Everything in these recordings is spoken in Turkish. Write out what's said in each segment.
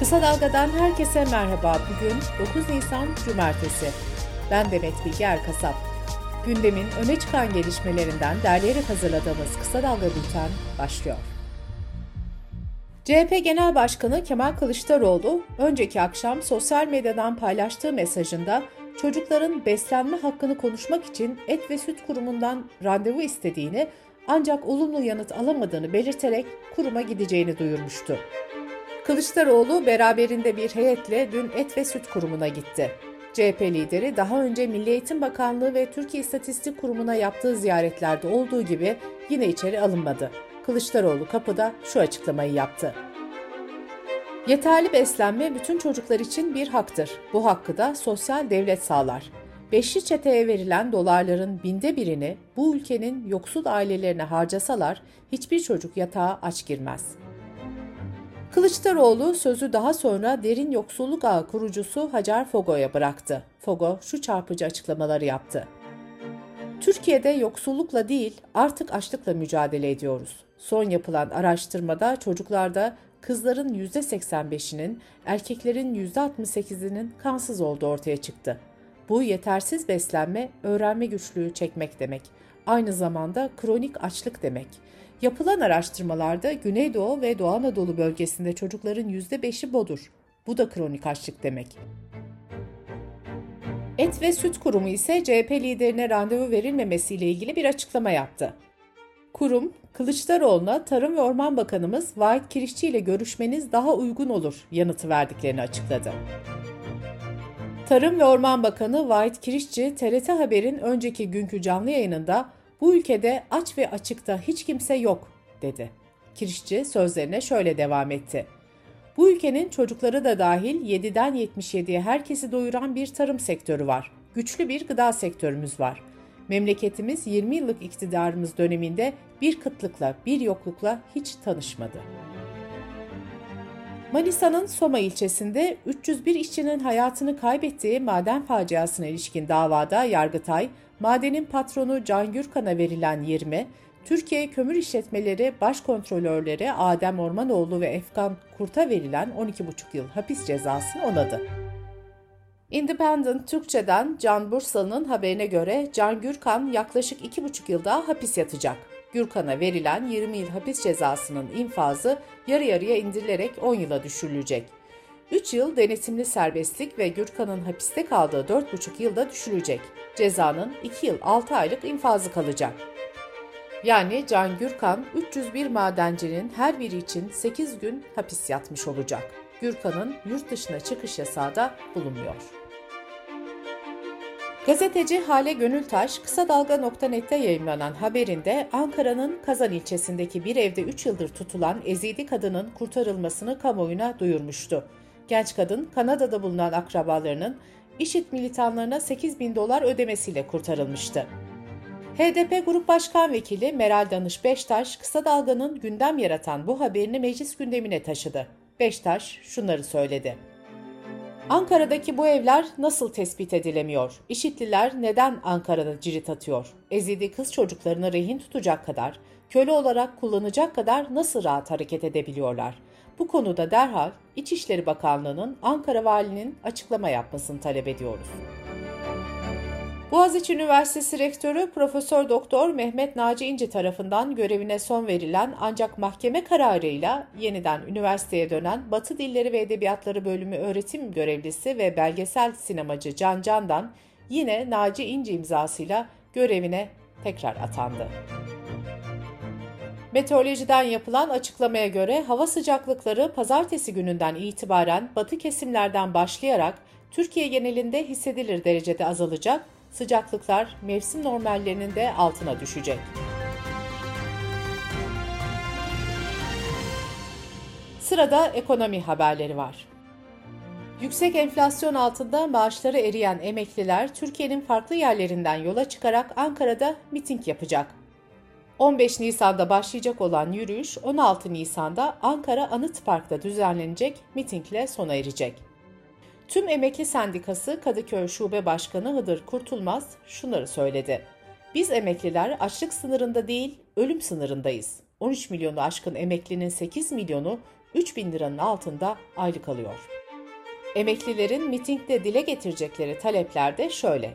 Kısa Dalga'dan herkese merhaba. Bugün 9 Nisan Cumartesi. Ben Demet Bilge Erkasap. Gündemin öne çıkan gelişmelerinden derleyerek hazırladığımız Kısa Dalga Bülten başlıyor. CHP Genel Başkanı Kemal Kılıçdaroğlu, önceki akşam sosyal medyadan paylaştığı mesajında çocukların beslenme hakkını konuşmak için Et ve Süt Kurumu'ndan randevu istediğini ancak olumlu yanıt alamadığını belirterek kuruma gideceğini duyurmuştu. Kılıçdaroğlu beraberinde bir heyetle dün Et ve Süt Kurumu'na gitti. CHP lideri daha önce Milli Eğitim Bakanlığı ve Türkiye İstatistik Kurumu'na yaptığı ziyaretlerde olduğu gibi yine içeri alınmadı. Kılıçdaroğlu kapıda şu açıklamayı yaptı. Yeterli beslenme bütün çocuklar için bir haktır. Bu hakkı da sosyal devlet sağlar. Beşli çeteye verilen dolarların binde birini bu ülkenin yoksul ailelerine harcasalar hiçbir çocuk yatağa aç girmez.'' Kılıçdaroğlu sözü daha sonra derin yoksulluk ağı kurucusu Hacer Fogo'ya bıraktı. Fogo şu çarpıcı açıklamaları yaptı. Türkiye'de yoksullukla değil artık açlıkla mücadele ediyoruz. Son yapılan araştırmada çocuklarda kızların %85'inin, erkeklerin %68'inin kansız olduğu ortaya çıktı. Bu yetersiz beslenme, öğrenme güçlüğü çekmek demek. Aynı zamanda kronik açlık demek. Yapılan araştırmalarda Güneydoğu ve Doğu Anadolu bölgesinde çocukların %5'i bodur. Bu da kronik açlık demek. Et ve Süt Kurumu ise CHP liderine randevu verilmemesiyle ilgili bir açıklama yaptı. Kurum, Kılıçdaroğlu'na Tarım ve Orman Bakanımız Vahit Kirişçi ile görüşmeniz daha uygun olur yanıtı verdiklerini açıkladı. Tarım ve Orman Bakanı Vahit Kirişçi, TRT Haber'in önceki günkü canlı yayınında bu ülkede aç ve açıkta hiç kimse yok, dedi. Kirişçi sözlerine şöyle devam etti. Bu ülkenin çocukları da dahil 7'den 77'ye herkesi doyuran bir tarım sektörü var. Güçlü bir gıda sektörümüz var. Memleketimiz 20 yıllık iktidarımız döneminde bir kıtlıkla, bir yoklukla hiç tanışmadı. Manisa'nın Soma ilçesinde 301 işçinin hayatını kaybettiği maden faciasına ilişkin davada Yargıtay, madenin patronu Can Gürkan'a verilen 20, Türkiye Kömür İşletmeleri Başkontrolörleri Adem Ormanoğlu ve Efkan Kurt'a verilen 12,5 yıl hapis cezasını onadı. Independent Türkçe'den Can Bursalı'nın haberine göre Can Gürkan yaklaşık 2,5 yıl daha hapis yatacak. Gürkan'a verilen 20 yıl hapis cezasının infazı yarı yarıya indirilerek 10 yıla düşürülecek. 3 yıl denetimli serbestlik ve Gürkan'ın hapiste kaldığı 4,5 yılda düşülecek. Cezanın 2 yıl 6 aylık infazı kalacak. Yani Can Gürkan 301 madencinin her biri için 8 gün hapis yatmış olacak. Gürkan'ın yurt dışına çıkış yasağı da bulunmuyor. Gazeteci Hale Gönültaş, kısa dalga.net'te yayınlanan haberinde Ankara'nın Kazan ilçesindeki bir evde 3 yıldır tutulan ezidi kadının kurtarılmasını kamuoyuna duyurmuştu. Genç kadın Kanada'da bulunan akrabalarının IŞİD militanlarına 8 bin dolar ödemesiyle kurtarılmıştı. HDP Grup Başkan Vekili Meral Danış Beştaş, kısa dalganın gündem yaratan bu haberini meclis gündemine taşıdı. Beştaş şunları söyledi. Ankara'daki bu evler nasıl tespit edilemiyor? İşitliler neden Ankara'da cirit atıyor? Ezidi kız çocuklarını rehin tutacak kadar, köle olarak kullanacak kadar nasıl rahat hareket edebiliyorlar? Bu konuda derhal İçişleri Bakanlığı'nın Ankara Valinin açıklama yapmasını talep ediyoruz. Boğaziçi Üniversitesi Rektörü Profesör Doktor Mehmet Naci İnci tarafından görevine son verilen ancak mahkeme kararıyla yeniden üniversiteye dönen Batı Dilleri ve Edebiyatları Bölümü öğretim görevlisi ve belgesel sinemacı Can Can'dan yine Naci İnci imzasıyla görevine tekrar atandı. Meteorolojiden yapılan açıklamaya göre hava sıcaklıkları pazartesi gününden itibaren batı kesimlerden başlayarak Türkiye genelinde hissedilir derecede azalacak, sıcaklıklar mevsim normallerinin de altına düşecek. Sırada ekonomi haberleri var. Yüksek enflasyon altında maaşları eriyen emekliler Türkiye'nin farklı yerlerinden yola çıkarak Ankara'da miting yapacak. 15 Nisan'da başlayacak olan yürüyüş 16 Nisan'da Ankara Anıt Park'ta düzenlenecek mitingle sona erecek. Tüm Emekli Sendikası Kadıköy Şube Başkanı Hıdır Kurtulmaz şunları söyledi. Biz emekliler açlık sınırında değil, ölüm sınırındayız. 13 milyonu aşkın emeklinin 8 milyonu 3 bin liranın altında aylık alıyor. Emeklilerin mitingde dile getirecekleri talepler de şöyle.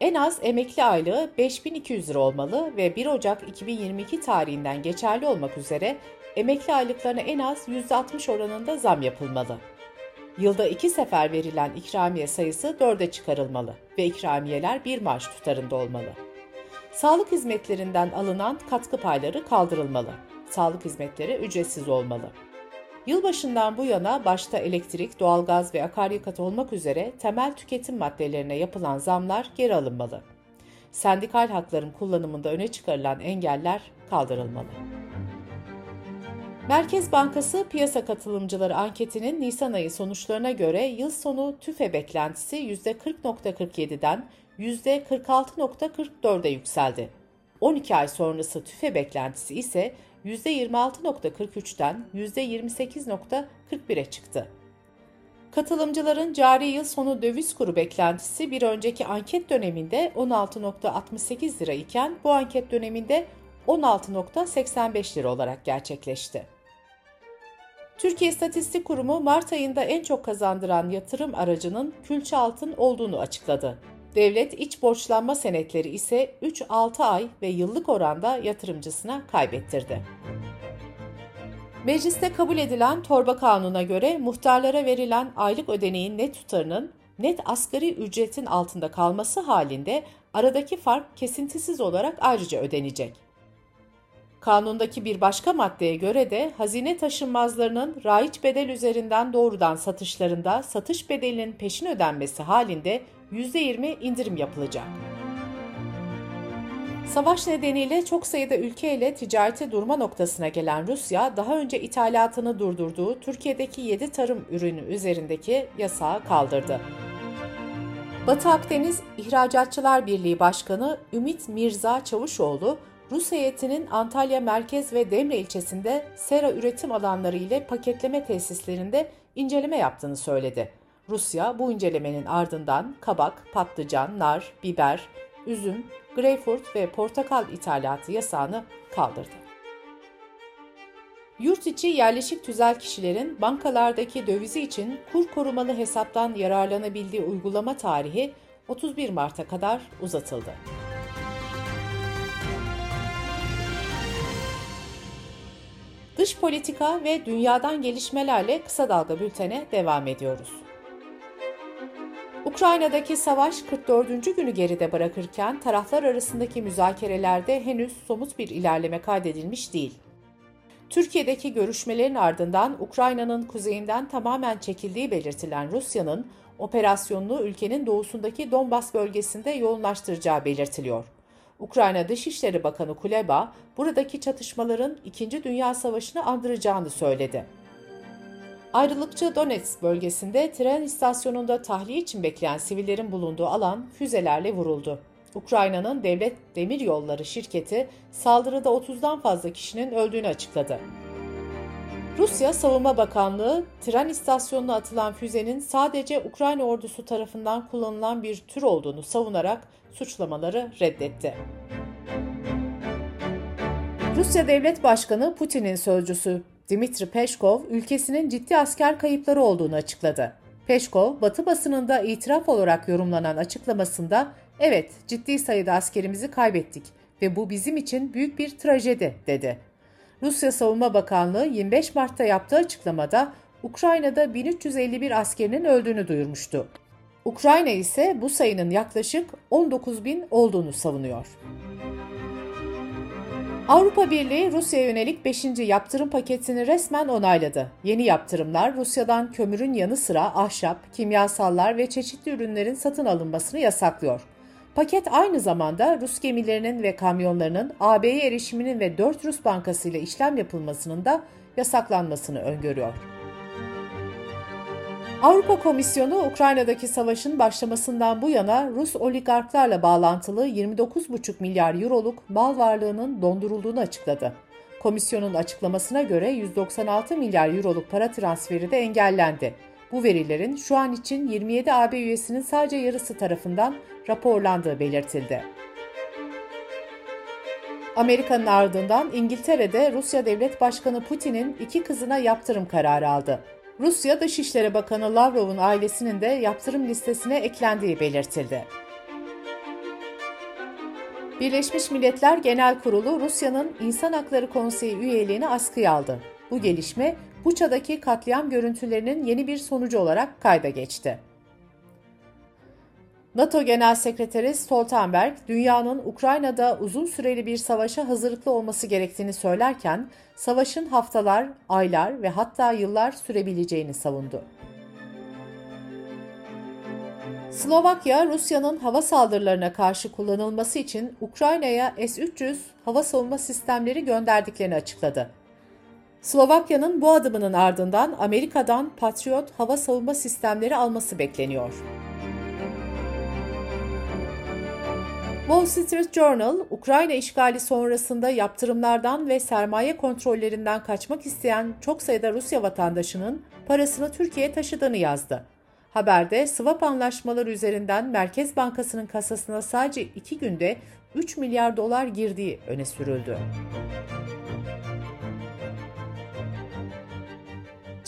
En az emekli aylığı 5200 lira olmalı ve 1 Ocak 2022 tarihinden geçerli olmak üzere emekli aylıklarına en az %60 oranında zam yapılmalı. Yılda iki sefer verilen ikramiye sayısı dörde çıkarılmalı ve ikramiyeler bir maaş tutarında olmalı. Sağlık hizmetlerinden alınan katkı payları kaldırılmalı. Sağlık hizmetleri ücretsiz olmalı. Yılbaşından bu yana başta elektrik, doğalgaz ve akaryakıt olmak üzere temel tüketim maddelerine yapılan zamlar geri alınmalı. Sendikal hakların kullanımında öne çıkarılan engeller kaldırılmalı. Merkez Bankası piyasa katılımcıları anketinin Nisan ayı sonuçlarına göre yıl sonu TÜFE beklentisi %40.47'den %46.44'e yükseldi. 12 ay sonrası TÜFE beklentisi ise %26.43'ten %28.41'e çıktı. Katılımcıların cari yıl sonu döviz kuru beklentisi bir önceki anket döneminde 16.68 lira iken bu anket döneminde 16.85 lira olarak gerçekleşti. Türkiye İstatistik Kurumu Mart ayında en çok kazandıran yatırım aracının külçe altın olduğunu açıkladı. Devlet iç borçlanma senetleri ise 3-6 ay ve yıllık oranda yatırımcısına kaybettirdi. Mecliste kabul edilen torba kanuna göre muhtarlara verilen aylık ödeneğin net tutarının net asgari ücretin altında kalması halinde aradaki fark kesintisiz olarak ayrıca ödenecek. Kanundaki bir başka maddeye göre de hazine taşınmazlarının raiç bedel üzerinden doğrudan satışlarında satış bedelinin peşin ödenmesi halinde %20 indirim yapılacak. Savaş nedeniyle çok sayıda ülkeyle ticareti durma noktasına gelen Rusya, daha önce ithalatını durdurduğu Türkiye'deki 7 tarım ürünü üzerindeki yasağı kaldırdı. Batı Akdeniz İhracatçılar Birliği Başkanı Ümit Mirza Çavuşoğlu, Rus heyetinin Antalya Merkez ve Demre ilçesinde sera üretim alanları ile paketleme tesislerinde inceleme yaptığını söyledi. Rusya bu incelemenin ardından kabak, patlıcan, nar, biber, üzüm, greyfurt ve portakal ithalatı yasağını kaldırdı. Yurt içi yerleşik tüzel kişilerin bankalardaki dövizi için kur korumalı hesaptan yararlanabildiği uygulama tarihi 31 Mart'a kadar uzatıldı. Dış politika ve dünyadan gelişmelerle kısa dalga bültene devam ediyoruz. Ukrayna'daki savaş 44. günü geride bırakırken taraflar arasındaki müzakerelerde henüz somut bir ilerleme kaydedilmiş değil. Türkiye'deki görüşmelerin ardından Ukrayna'nın kuzeyinden tamamen çekildiği belirtilen Rusya'nın operasyonunu ülkenin doğusundaki Donbas bölgesinde yoğunlaştıracağı belirtiliyor. Ukrayna Dışişleri Bakanı Kuleba, buradaki çatışmaların 2. Dünya Savaşı'nı andıracağını söyledi. Ayrılıkçı Donetsk bölgesinde tren istasyonunda tahliye için bekleyen sivillerin bulunduğu alan füzelerle vuruldu. Ukrayna'nın Devlet Demir Yolları şirketi saldırıda 30'dan fazla kişinin öldüğünü açıkladı. Rusya Savunma Bakanlığı tren istasyonuna atılan füzenin sadece Ukrayna ordusu tarafından kullanılan bir tür olduğunu savunarak suçlamaları reddetti. Rusya Devlet Başkanı Putin'in sözcüsü Dimitri Peşkov, ülkesinin ciddi asker kayıpları olduğunu açıkladı. Peşkov, Batı basınında itiraf olarak yorumlanan açıklamasında, "Evet, ciddi sayıda askerimizi kaybettik ve bu bizim için büyük bir trajedi." dedi. Rusya Savunma Bakanlığı 25 Mart'ta yaptığı açıklamada Ukrayna'da 1351 askerinin öldüğünü duyurmuştu. Ukrayna ise bu sayının yaklaşık 19 bin olduğunu savunuyor. Avrupa Birliği Rusya'ya yönelik 5. yaptırım paketini resmen onayladı. Yeni yaptırımlar Rusya'dan kömürün yanı sıra ahşap, kimyasallar ve çeşitli ürünlerin satın alınmasını yasaklıyor. Paket aynı zamanda Rus gemilerinin ve kamyonlarının AB'ye erişiminin ve 4 Rus bankası ile işlem yapılmasının da yasaklanmasını öngörüyor. Avrupa Komisyonu Ukrayna'daki savaşın başlamasından bu yana Rus oligarklarla bağlantılı 29,5 milyar euroluk mal varlığının dondurulduğunu açıkladı. Komisyonun açıklamasına göre 196 milyar euroluk para transferi de engellendi. Bu verilerin şu an için 27 AB üyesinin sadece yarısı tarafından raporlandığı belirtildi. Amerika'nın ardından İngiltere'de Rusya Devlet Başkanı Putin'in iki kızına yaptırım kararı aldı. Rusya Dışişleri Bakanı Lavrov'un ailesinin de yaptırım listesine eklendiği belirtildi. Birleşmiş Milletler Genel Kurulu Rusya'nın İnsan Hakları Konseyi üyeliğini askıya aldı. Bu gelişme Buça'daki katliam görüntülerinin yeni bir sonucu olarak kayda geçti. NATO Genel Sekreteri Stoltenberg, dünyanın Ukrayna'da uzun süreli bir savaşa hazırlıklı olması gerektiğini söylerken, savaşın haftalar, aylar ve hatta yıllar sürebileceğini savundu. Slovakya, Rusya'nın hava saldırılarına karşı kullanılması için Ukrayna'ya S-300 hava savunma sistemleri gönderdiklerini açıkladı. Slovakya'nın bu adımının ardından Amerika'dan Patriot hava savunma sistemleri alması bekleniyor. Wall Street Journal, Ukrayna işgali sonrasında yaptırımlardan ve sermaye kontrollerinden kaçmak isteyen çok sayıda Rusya vatandaşının parasını Türkiye'ye taşıdığını yazdı. Haberde swap anlaşmaları üzerinden Merkez Bankası'nın kasasına sadece iki günde 3 milyar dolar girdiği öne sürüldü.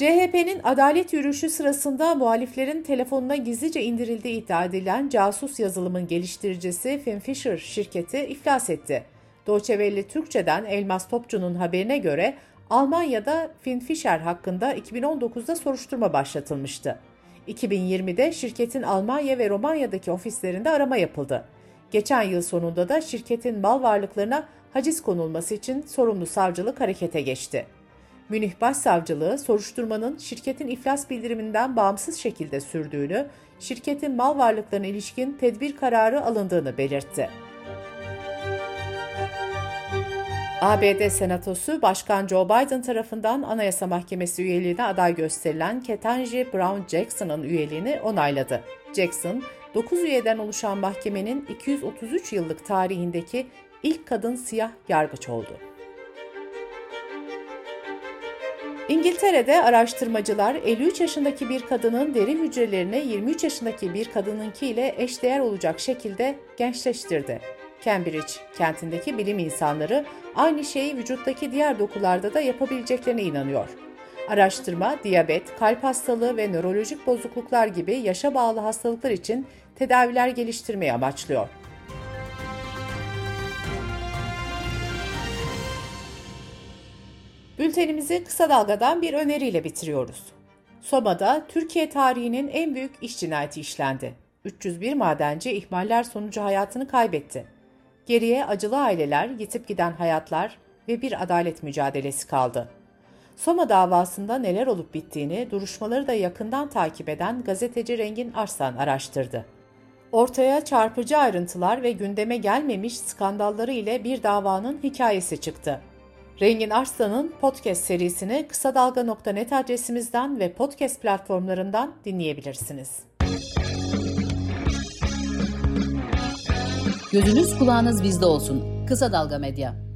CHP'nin adalet yürüyüşü sırasında muhaliflerin telefonuna gizlice indirildiği iddia edilen casus yazılımın geliştiricisi Finn Fisher şirketi iflas etti. Deutsche Türkçe'den Elmas Topçu'nun haberine göre Almanya'da Finn Fisher hakkında 2019'da soruşturma başlatılmıştı. 2020'de şirketin Almanya ve Romanya'daki ofislerinde arama yapıldı. Geçen yıl sonunda da şirketin mal varlıklarına haciz konulması için sorumlu savcılık harekete geçti. Münih Başsavcılığı soruşturmanın şirketin iflas bildiriminden bağımsız şekilde sürdüğünü, şirketin mal varlıklarına ilişkin tedbir kararı alındığını belirtti. ABD Senatosu Başkan Joe Biden tarafından Anayasa Mahkemesi üyeliğine aday gösterilen Ketanji Brown Jackson'ın üyeliğini onayladı. Jackson, 9 üyeden oluşan mahkemenin 233 yıllık tarihindeki ilk kadın siyah yargıç oldu. İngiltere'de araştırmacılar 53 yaşındaki bir kadının deri hücrelerini 23 yaşındaki bir kadınınki ile eşdeğer olacak şekilde gençleştirdi. Cambridge kentindeki bilim insanları aynı şeyi vücuttaki diğer dokularda da yapabileceklerine inanıyor. Araştırma, diyabet, kalp hastalığı ve nörolojik bozukluklar gibi yaşa bağlı hastalıklar için tedaviler geliştirmeyi amaçlıyor. Bültenimizi kısa dalgadan bir öneriyle bitiriyoruz. Soma'da Türkiye tarihinin en büyük iş cinayeti işlendi. 301 madenci ihmaller sonucu hayatını kaybetti. Geriye acılı aileler, yitip giden hayatlar ve bir adalet mücadelesi kaldı. Soma davasında neler olup bittiğini duruşmaları da yakından takip eden gazeteci Rengin Arslan araştırdı. Ortaya çarpıcı ayrıntılar ve gündeme gelmemiş skandalları ile bir davanın hikayesi çıktı. Rengin Arslan'ın podcast serisini kısa dalga.net adresimizden ve podcast platformlarından dinleyebilirsiniz. Gözünüz kulağınız bizde olsun. Kısa Dalga Medya.